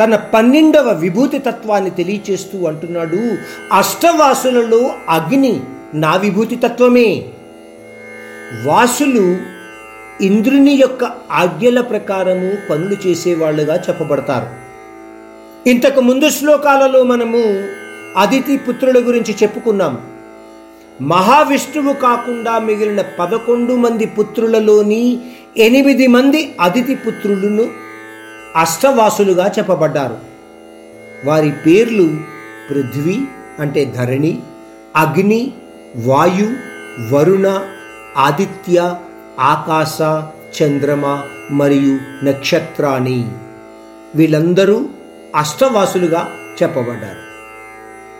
తన పన్నెండవ విభూతి తత్వాన్ని తెలియచేస్తూ అంటున్నాడు అష్టవాసులలో అగ్ని నా విభూతి తత్వమే. వాసులు ఇంద్రుని యొక్క ఆజ్ఞల ప్రకారము పనులు చేసేవాళ్ళుగా చెప్పబడతారు. ఇంతకు ముందు శ్లోకాలలో మనము అదితి పుత్రుల గురించి చెప్పుకున్నాం. మహావిష్ణువు కాకుండా మిగిలిన పదకొండు మంది పుత్రులలోని ఎనిమిది మంది అదితి పుత్రులను అష్టవాసులుగా చెప్పబడ్డారు. వారి పేర్లు పృథ్వీ అంటే ధరణి అగ్ని వాయు వరుణ ఆదిత్య ఆకాశ చంద్రమ మరియు నక్షత్రాణి. వీళ్ళందరూ అష్టవాసులుగా చెప్పబడ్డారు.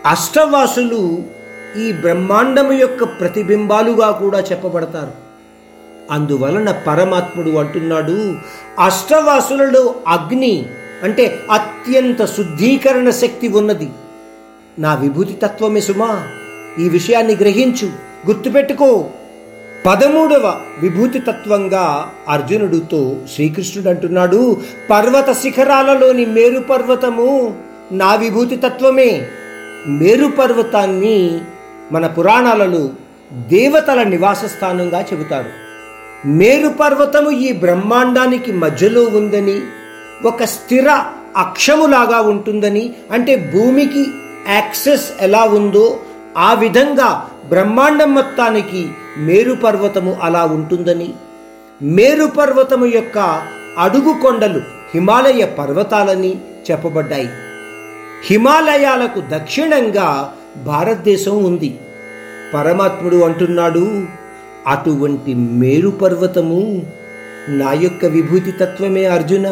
అష్టవాసులు ఈ బ్రహ్మాండము యొక్క ప్రతిబింబాలుగా కూడా చెప్పబడతారు. అందువలన పరమాత్ముడు అంటున్నాడు అష్టవాసులలో అగ్ని అంటే అత్యంత శుద్ధీకరణ శక్తి ఉన్నది. నా విభూతి తత్వమే సుమా ఈ విషయాన్ని గ్రహించు గుర్తుపెట్టుకో. పదమూడవ విభూతి తత్వంగా అర్జునుడితో శ్రీకృష్ణుడు అంటున్నాడు పర్వత శిఖరాలలోని మేరు పర్వతము నా విభూతి తత్వమే. మేరు పర్వతాన్ని మన పురాణాలలో దేవతల నివాస స్థానంగా చెబుతారు. మేరు పర్వతము ఈ బ్రహ్మాండానికి మధ్యలో ఉందని ఒక స్థిర అక్షములాగా ఉంటుందని అంటే భూమికి యాక్సెస్ ఎలా ఉందో ఆ విధంగా బ్రహ్మాండం మొత్తానికి మేరు పర్వతము అలా ఉంటుందని. మేరు పర్వతము యొక్క అడుగు కొండలు హిమాలయ పర్వతాలని చెప్పబడ్డాయి. హిమాలయాలకు దక్షిణంగా భారతదేశం ఉంది. పరమాత్ముడు అంటున్నాడు అటువంటి మేరు పర్వతము నా యొక్క విభూతి తత్వమే అర్జున.